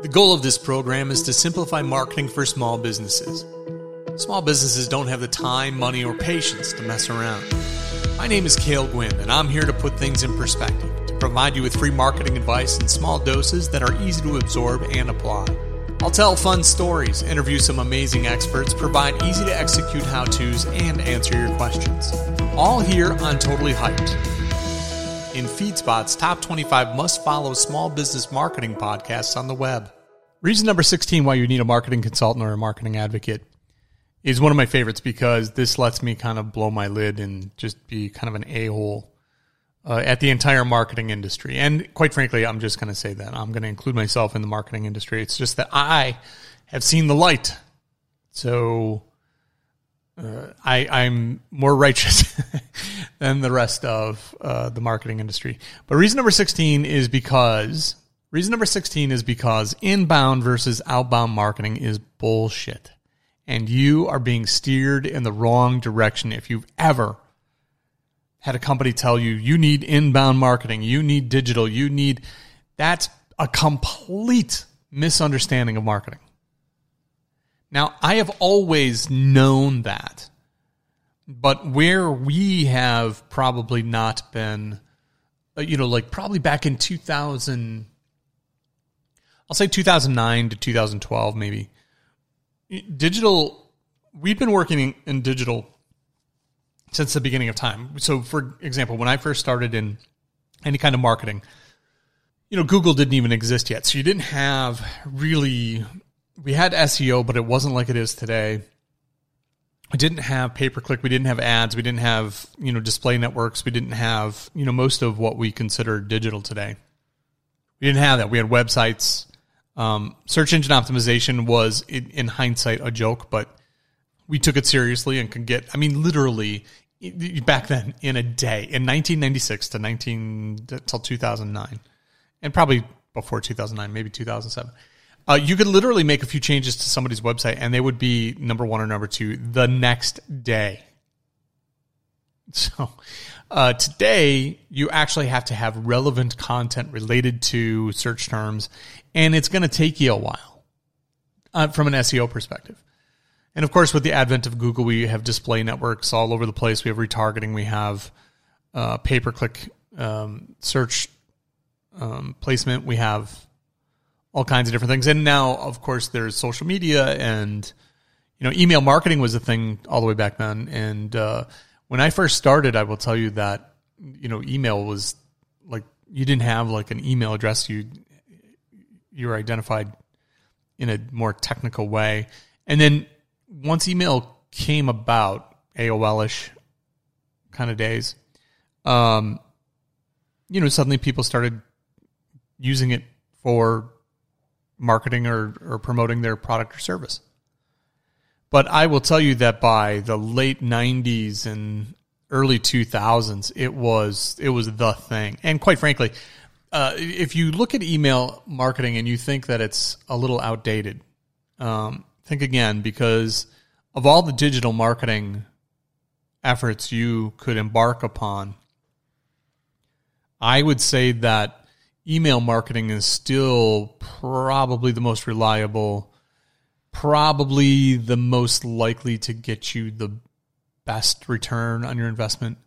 The goal of this program is to simplify marketing for small businesses. Small businesses don't have the time, money, or patience to mess around. My name is Cale Gwynn, and I'm here to put things in perspective, to provide you with free marketing advice in small doses that are easy to absorb and apply. I'll tell fun stories, interview some amazing experts, provide easy to execute how to's, and answer your questions. All here on Totally Hyped. In FeedSpot's top 25 must follow small business marketing podcasts on the web. Reason number 16 why you need a marketing consultant or a marketing advocate is one of my favorites because this lets me kind of blow my lid and just be kind of an a hole uh, at the entire marketing industry. And quite frankly, I'm just going to say that I'm going to include myself in the marketing industry. It's just that I have seen the light. So uh, I, I'm more righteous than the rest of uh, the marketing industry. But reason number 16 is because reason number 16 is because inbound versus outbound marketing is bullshit. And you are being steered in the wrong direction if you've ever had a company tell you you need inbound marketing, you need digital, you need that's a complete misunderstanding of marketing. Now, I have always known that, but where we have probably not been, uh, you know, like probably back in 2000, I'll say 2009 to 2012, maybe. Digital, we've been working in digital since the beginning of time. So, for example, when I first started in any kind of marketing, you know, Google didn't even exist yet. So you didn't have really we had SEO, but it wasn't like it is today. We didn't have pay per click. We didn't have ads. We didn't have you know display networks. We didn't have you know most of what we consider digital today. We didn't have that. We had websites. Um, search engine optimization was in, in hindsight a joke, but we took it seriously and could get. I mean, literally back then in a day in 1996 to 19 till 2009, and probably before 2009, maybe 2007 uh, you could literally make a few changes to somebody's website and they would be number one or number two the next day. So uh, today, you actually have to have relevant content related to search terms, and it's going to take you a while uh, from an SEO perspective. And of course, with the advent of Google, we have display networks all over the place. We have retargeting. We have uh, pay per click um, search um, placement. We have all kinds of different things. And now, of course, there's social media and you know, email marketing was a thing all the way back then. And uh, when I first started, I will tell you that you know, email was like you didn't have like an email address. You you were identified in a more technical way. And then once email came about, AOL-ish kind of days, um, you know, suddenly people started using it for marketing or, or promoting their product or service. But I will tell you that by the late 90s and early 2000s, it was it was the thing. And quite frankly, uh, if you look at email marketing and you think that it's a little outdated, um, think again because of all the digital marketing efforts you could embark upon, I would say that email marketing is still probably the most reliable, probably the most likely to get you the best return on your investment.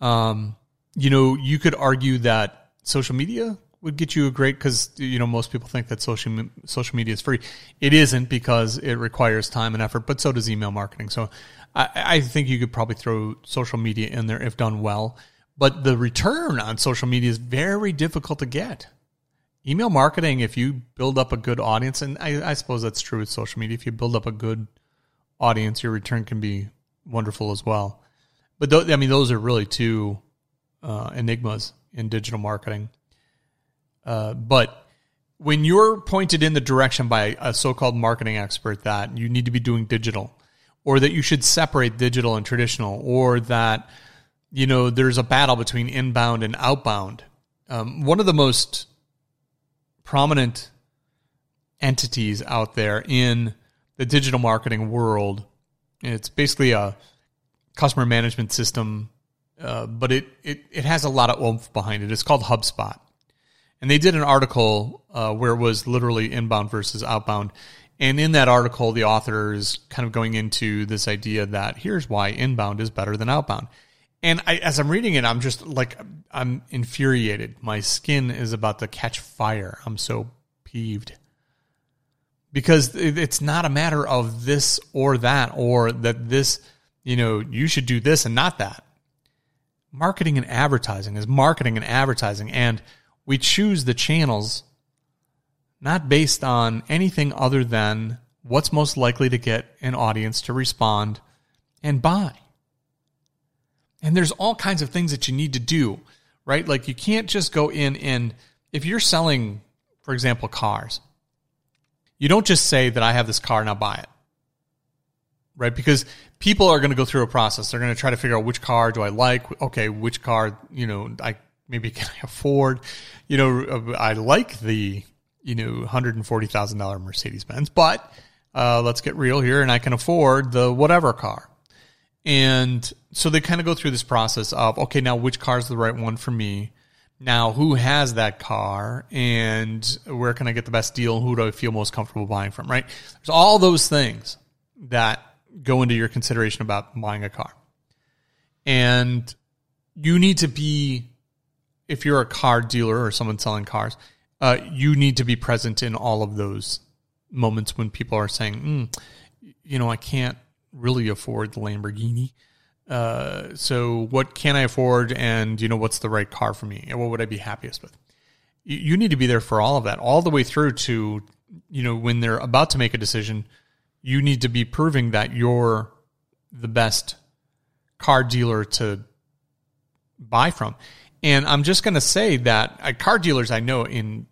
Um, you know, you could argue that social media would get you a great because you know most people think that social social media is free. It isn't because it requires time and effort, but so does email marketing. So I, I think you could probably throw social media in there if done well. But the return on social media is very difficult to get. Email marketing, if you build up a good audience, and I, I suppose that's true with social media, if you build up a good audience, your return can be wonderful as well. But th- I mean, those are really two uh, enigmas in digital marketing. Uh, but when you're pointed in the direction by a so-called marketing expert that you need to be doing digital, or that you should separate digital and traditional, or that you know, there's a battle between inbound and outbound. Um, one of the most prominent entities out there in the digital marketing world, it's basically a customer management system, uh, but it, it, it has a lot of oomph behind it. It's called HubSpot. And they did an article uh, where it was literally inbound versus outbound. And in that article, the author is kind of going into this idea that here's why inbound is better than outbound. And I, as I'm reading it, I'm just like, I'm infuriated. My skin is about to catch fire. I'm so peeved. Because it's not a matter of this or that, or that this, you know, you should do this and not that. Marketing and advertising is marketing and advertising. And we choose the channels not based on anything other than what's most likely to get an audience to respond and buy. And there's all kinds of things that you need to do, right? Like you can't just go in and if you're selling, for example, cars, you don't just say that I have this car, now buy it. Right? Because people are going to go through a process. They're going to try to figure out which car do I like? Okay, which car, you know, I maybe can I afford? You know, I like the you know, $140,000 Mercedes Benz, but uh, let's get real here and I can afford the whatever car. And so they kind of go through this process of, okay, now which car is the right one for me? Now, who has that car and where can I get the best deal? Who do I feel most comfortable buying from, right? There's all those things that go into your consideration about buying a car. And you need to be, if you're a car dealer or someone selling cars, uh, you need to be present in all of those moments when people are saying, mm, you know, I can't really afford the Lamborghini. Uh, so what can I afford? And, you know, what's the right car for me? And what would I be happiest with? You, you need to be there for all of that, all the way through to, you know, when they're about to make a decision, you need to be proving that you're the best car dealer to buy from. And I'm just going to say that uh, car dealers I know in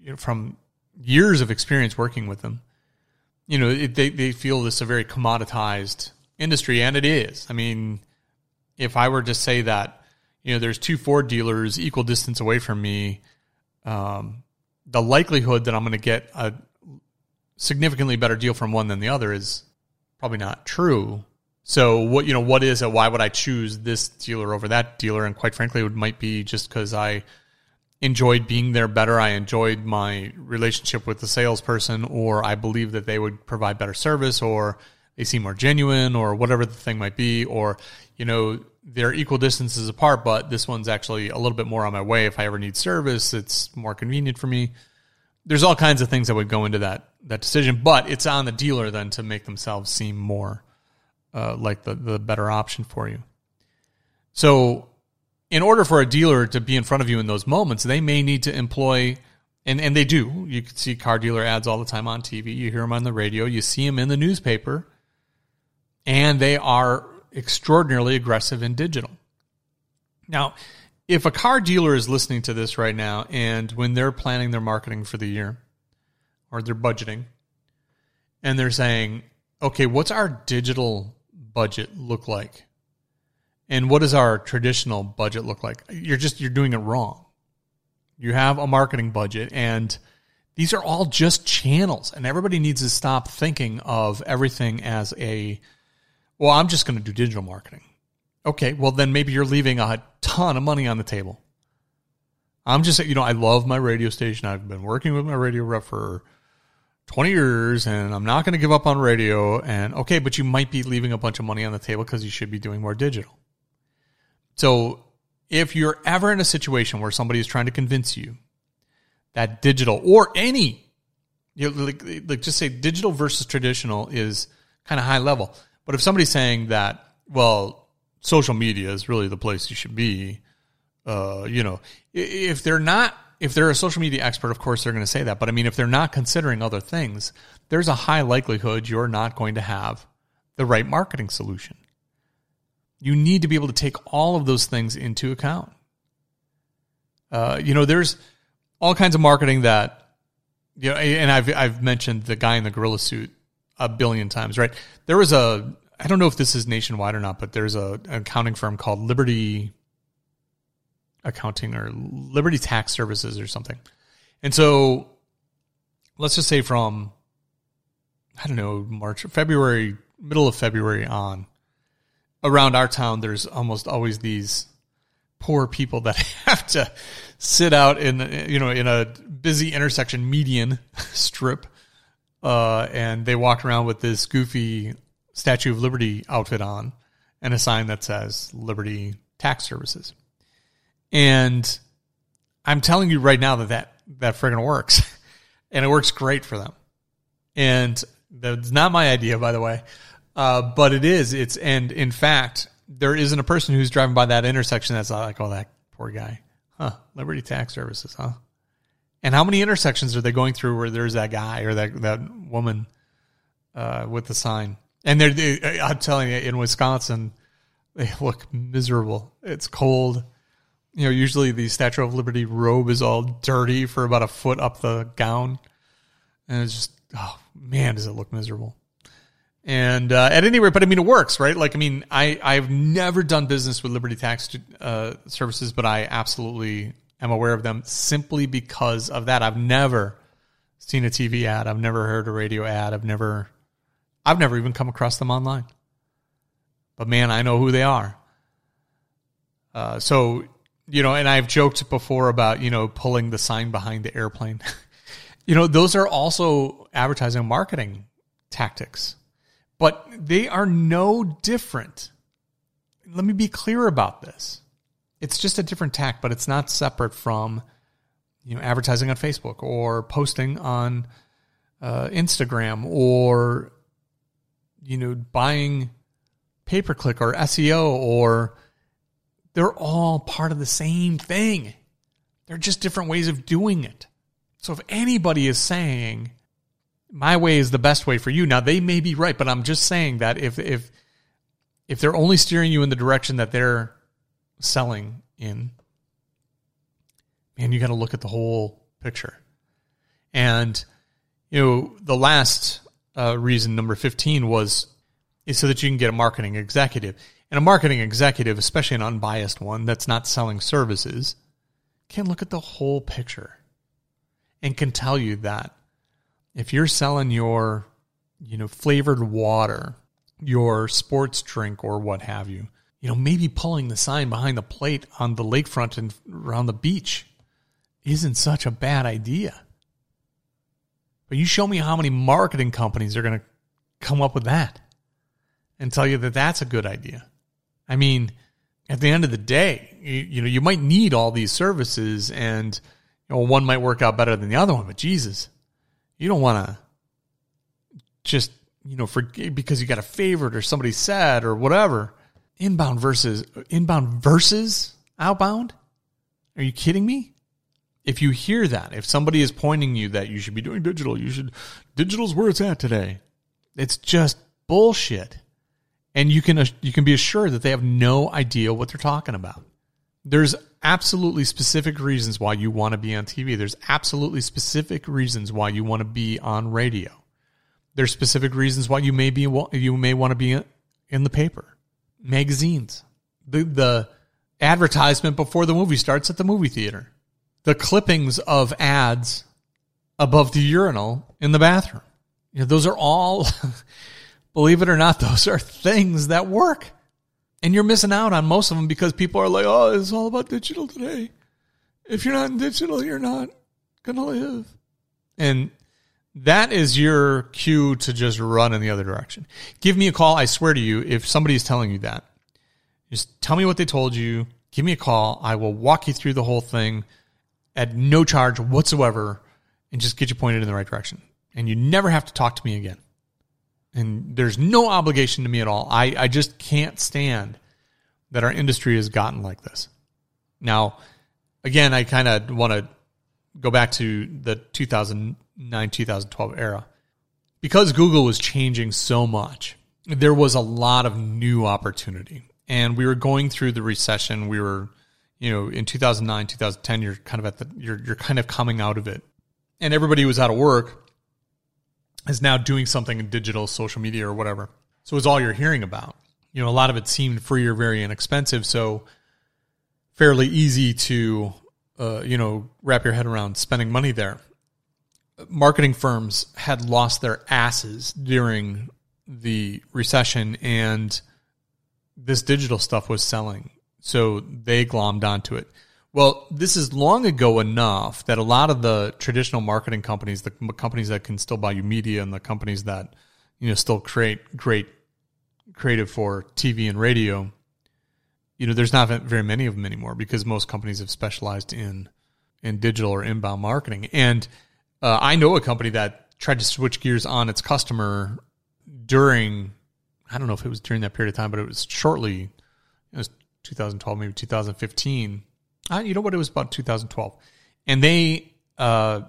you know, from years of experience working with them, you know, it, they they feel this is a very commoditized industry, and it is. I mean, if I were to say that, you know, there's two Ford dealers equal distance away from me, um, the likelihood that I'm going to get a significantly better deal from one than the other is probably not true. So what you know, what is it? Why would I choose this dealer over that dealer? And quite frankly, it might be just because I enjoyed being there better. I enjoyed my relationship with the salesperson, or I believe that they would provide better service, or they seem more genuine, or whatever the thing might be, or you know they're equal distances apart, but this one's actually a little bit more on my way. If I ever need service, it's more convenient for me. There's all kinds of things that would go into that that decision, but it's on the dealer then to make themselves seem more uh, like the the better option for you. So in order for a dealer to be in front of you in those moments, they may need to employ, and, and they do. You can see car dealer ads all the time on TV. You hear them on the radio. You see them in the newspaper. And they are extraordinarily aggressive in digital. Now, if a car dealer is listening to this right now and when they're planning their marketing for the year or they're budgeting and they're saying, okay, what's our digital budget look like? And what does our traditional budget look like? You're just you're doing it wrong. You have a marketing budget and these are all just channels and everybody needs to stop thinking of everything as a well, I'm just going to do digital marketing. Okay, well then maybe you're leaving a ton of money on the table. I'm just you know, I love my radio station. I've been working with my radio rep for 20 years and I'm not going to give up on radio and okay, but you might be leaving a bunch of money on the table because you should be doing more digital. So if you're ever in a situation where somebody is trying to convince you that digital or any, you know, like, like just say digital versus traditional is kind of high level. But if somebody's saying that, well, social media is really the place you should be, uh, you know, if they're not, if they're a social media expert, of course they're going to say that. But I mean, if they're not considering other things, there's a high likelihood you're not going to have the right marketing solution. You need to be able to take all of those things into account. Uh, you know, there's all kinds of marketing that, you know, and I've I've mentioned the guy in the gorilla suit a billion times, right? There was a I don't know if this is nationwide or not, but there's a an accounting firm called Liberty Accounting or Liberty Tax Services or something. And so let's just say from I don't know, March, February, middle of February on, around our town, there's almost always these poor people that have to sit out in you know in a busy intersection median strip, uh, and they walk around with this goofy Statue of Liberty outfit on and a sign that says Liberty Tax Services. And I'm telling you right now that that, that friggin' works. and it works great for them. And that's not my idea, by the way. Uh, but it is. It's, and in fact, there isn't a person who's driving by that intersection that's like, oh, that poor guy. Huh. Liberty Tax Services, huh? And how many intersections are they going through where there's that guy or that, that woman uh, with the sign? And they're, they, I'm telling you, in Wisconsin, they look miserable. It's cold. You know, usually the Statue of Liberty robe is all dirty for about a foot up the gown. And it's just, oh man, does it look miserable. And uh, at any rate, but I mean, it works, right? Like, I mean, I, I've never done business with Liberty Tax uh, Services, but I absolutely am aware of them simply because of that. I've never seen a TV ad. I've never heard a radio ad. I've never, I've never even come across them online. But man, I know who they are. Uh, so, you know, and I've joked before about, you know, pulling the sign behind the airplane. you know, those are also advertising marketing tactics, but they are no different. Let me be clear about this. It's just a different tack, but it's not separate from, you know, advertising on Facebook or posting on uh, Instagram or, you know, buying pay per click or SEO or they're all part of the same thing. They're just different ways of doing it. So if anybody is saying my way is the best way for you, now they may be right, but I'm just saying that if if if they're only steering you in the direction that they're selling in, man, you got to look at the whole picture. And you know, the last uh, reason, number 15, was is so that you can get a marketing executive. And a marketing executive, especially an unbiased one that's not selling services, can look at the whole picture and can tell you that if you're selling your, you know, flavored water, your sports drink or what have you, you know, maybe pulling the sign behind the plate on the lakefront and around the beach isn't such a bad idea. But you show me how many marketing companies are going to come up with that and tell you that that's a good idea. I mean, at the end of the day, you, you, know, you might need all these services and you know, one might work out better than the other one, but Jesus, you don't want to just, you know, for because you got a favorite or somebody said or whatever. Inbound versus inbound versus outbound? Are you kidding me? If you hear that, if somebody is pointing you that you should be doing digital, you should digital's where it's at today. It's just bullshit and you can you can be assured that they have no idea what they're talking about. There's absolutely specific reasons why you want to be on TV. There's absolutely specific reasons why you want to be on radio. There's specific reasons why you may be you may want to be in the paper, magazines, the the advertisement before the movie starts at the movie theater, the clippings of ads above the urinal in the bathroom. You know, those are all believe it or not, those are things that work. And you're missing out on most of them because people are like, oh, it's all about digital today. If you're not in digital, you're not going to live. And that is your cue to just run in the other direction. Give me a call. I swear to you, if somebody is telling you that, just tell me what they told you. Give me a call. I will walk you through the whole thing at no charge whatsoever and just get you pointed in the right direction. And you never have to talk to me again and there's no obligation to me at all. I, I just can't stand that our industry has gotten like this. Now, again, I kind of want to go back to the 2009 2012 era. Because Google was changing so much, there was a lot of new opportunity. And we were going through the recession. We were, you know, in 2009, 2010, you're kind of at the, you're, you're kind of coming out of it. And everybody was out of work is now doing something in digital social media or whatever. So it's all you're hearing about. You know, a lot of it seemed free or very inexpensive, so fairly easy to, uh, you know, wrap your head around spending money there. Marketing firms had lost their asses during the recession, and this digital stuff was selling So they glommed onto it. Well, this is long ago enough that a lot of the traditional marketing companies, the companies that can still buy you media and the companies that, you know, still create great creative for TV and radio, you know, there's not very many of them anymore because most companies have specialized in in digital or inbound marketing. And uh, I know a company that tried to switch gears on its customer during, I don't know if it was during that period of time, but it was shortly, it was 2012, maybe 2015 uh, you know what? It was about 2012, and they uh,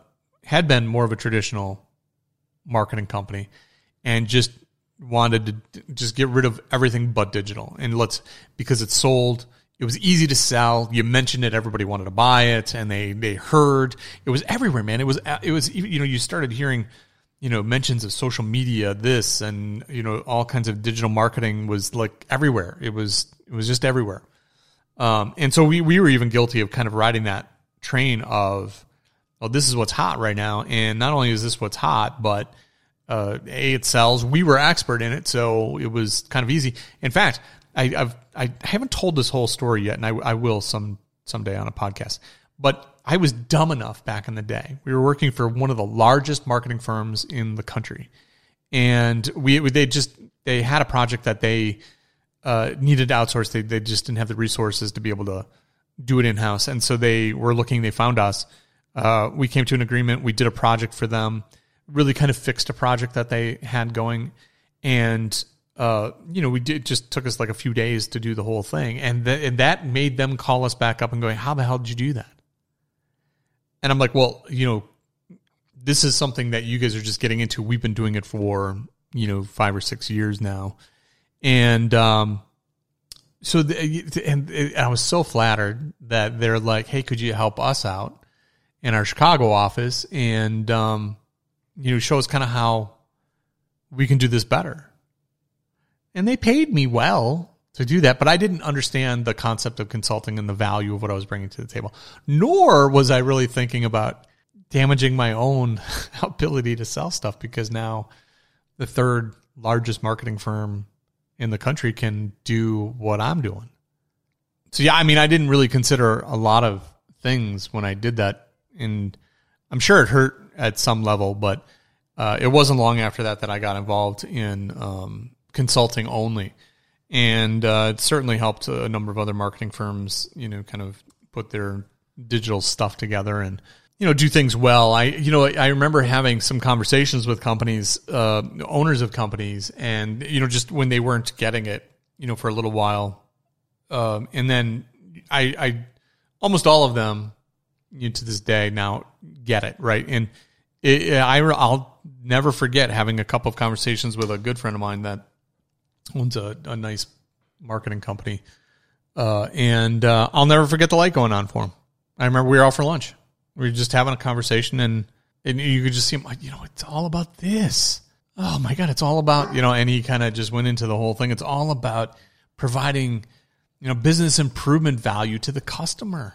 had been more of a traditional marketing company, and just wanted to just get rid of everything but digital. And let's because it sold. It was easy to sell. You mentioned it, everybody wanted to buy it, and they they heard it was everywhere, man. It was it was you know you started hearing you know mentions of social media, this and you know all kinds of digital marketing was like everywhere. It was it was just everywhere. Um, and so we, we were even guilty of kind of riding that train of, well, this is what's hot right now. And not only is this what's hot, but uh, A, it sells. We were expert in it, so it was kind of easy. In fact, I, I've, I haven't told this whole story yet, and I, I will some someday on a podcast. But I was dumb enough back in the day. We were working for one of the largest marketing firms in the country, and we they just they had a project that they uh, needed to outsource. They, they just didn't have the resources to be able to do it in house. And so they were looking, they found us. Uh, we came to an agreement. We did a project for them, really kind of fixed a project that they had going. And, uh, you know, we did just took us like a few days to do the whole thing. And, th- and that made them call us back up and going, how the hell did you do that? And I'm like, well, you know, this is something that you guys are just getting into. We've been doing it for, you know, five or six years now and um, so the, and I was so flattered that they're like, "Hey, could you help us out in our Chicago office and um, you know show us kind of how we can do this better?" And they paid me well to do that, but I didn't understand the concept of consulting and the value of what I was bringing to the table. Nor was I really thinking about damaging my own ability to sell stuff because now the third largest marketing firm in the country can do what I'm doing. So yeah, I mean, I didn't really consider a lot of things when I did that, and I'm sure it hurt at some level, but uh, it wasn't long after that that I got involved in um, consulting only, and uh, it certainly helped a number of other marketing firms, you know, kind of put their digital stuff together and you know do things well. I you know i remember having some conversations with companies uh, owners of companies and you know just when they weren't getting it you know for a little while. Um, and then i i almost all of them you know, to this day now get it right? And it, I, i'll never forget having a couple of conversations with a good friend of mine that owns a, a nice marketing company. Uh, and uh, i'll never forget the light going on for him. I remember we were out for lunch we are just having a conversation and and you could just see him like, you know, it's all about this. Oh my God, it's all about, you know, and he kind of just went into the whole thing. It's all about providing, you know, business improvement value to the customer.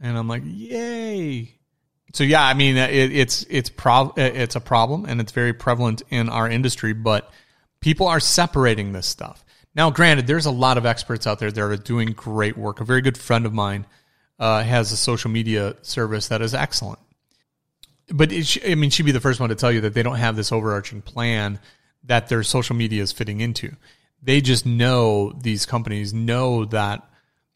And I'm like, yay. So yeah, I mean, it, it's, it's prob, it's a problem and it's very prevalent in our industry, but people are separating this stuff. Now, granted, there's a lot of experts out there that are doing great work. A very good friend of mine, uh, has a social media service that is excellent. But it, I mean, she'd be the first one to tell you that they don't have this overarching plan that their social media is fitting into. They just know these companies know that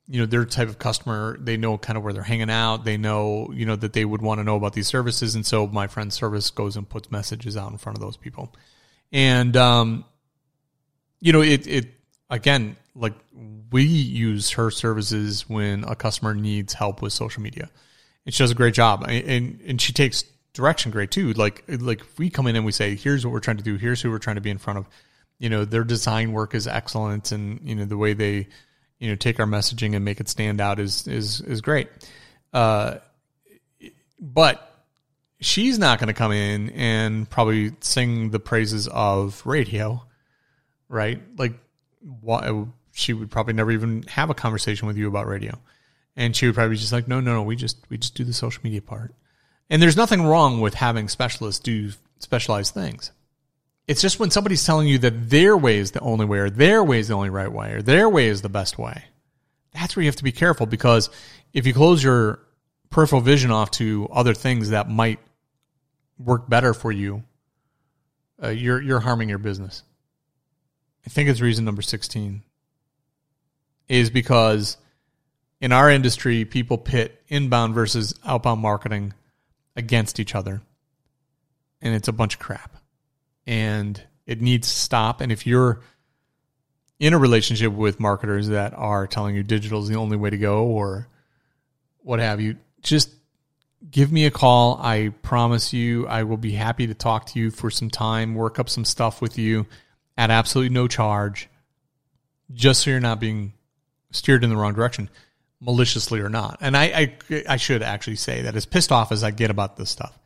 you know their type of customer. They know kind of where they're hanging out. They know you know that they would want to know about these services, and so my friend's service goes and puts messages out in front of those people. And um, you know, it it again like we use her services when a customer needs help with social media. And she does a great job. And and she takes direction great too. Like like if we come in and we say, here's what we're trying to do, here's who we're trying to be in front of. You know, their design work is excellent and you know, the way they, you know, take our messaging and make it stand out is is is great. Uh but she's not going to come in and probably sing the praises of radio, right? Like, what she would probably never even have a conversation with you about radio. And she would probably be just like, no, no, no, we just we just do the social media part. And there's nothing wrong with having specialists do specialized things. It's just when somebody's telling you that their way is the only way, or their way is the only right way, or their way is the best way. That's where you have to be careful because if you close your peripheral vision off to other things that might work better for you, uh, you're you're harming your business. I think it's reason number 16 is because in our industry people pit inbound versus outbound marketing against each other. And it's a bunch of crap. And it needs to stop and if you're in a relationship with marketers that are telling you digital is the only way to go or what have you, just give me a call. I promise you I will be happy to talk to you for some time, work up some stuff with you at absolutely no charge, just so you're not being steered in the wrong direction, maliciously or not. And I, I, I should actually say that as pissed off as I get about this stuff,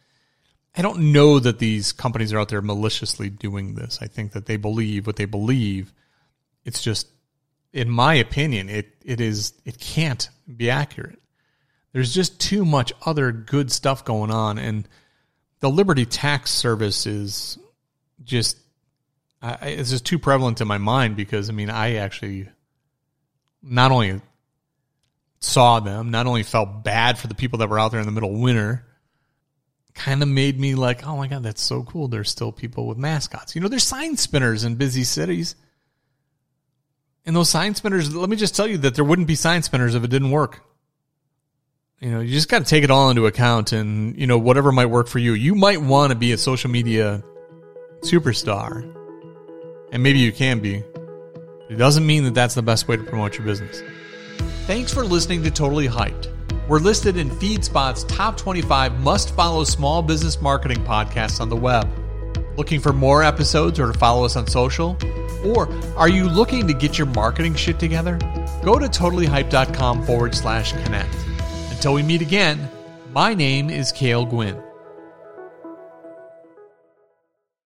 I don't know that these companies are out there maliciously doing this. I think that they believe what they believe. It's just, in my opinion, it it is it can't be accurate. There's just too much other good stuff going on, and the Liberty Tax Service is just I, it's just too prevalent in my mind because I mean I actually not only saw them, not only felt bad for the people that were out there in the middle of winter, kind of made me like, oh my god, that's so cool. There's still people with mascots. You know, there's sign spinners in busy cities. And those sign spinners, let me just tell you that there wouldn't be sign spinners if it didn't work. You know, you just got to take it all into account and, you know, whatever might work for you. You might want to be a social media superstar and maybe you can be. It doesn't mean that that's the best way to promote your business. Thanks for listening to Totally Hyped. We're listed in FeedSpot's top 25 must follow small business marketing podcasts on the web. Looking for more episodes or to follow us on social? Or are you looking to get your marketing shit together? Go to totallyhype.com forward slash connect. Until we meet again, my name is Cale Gwynn.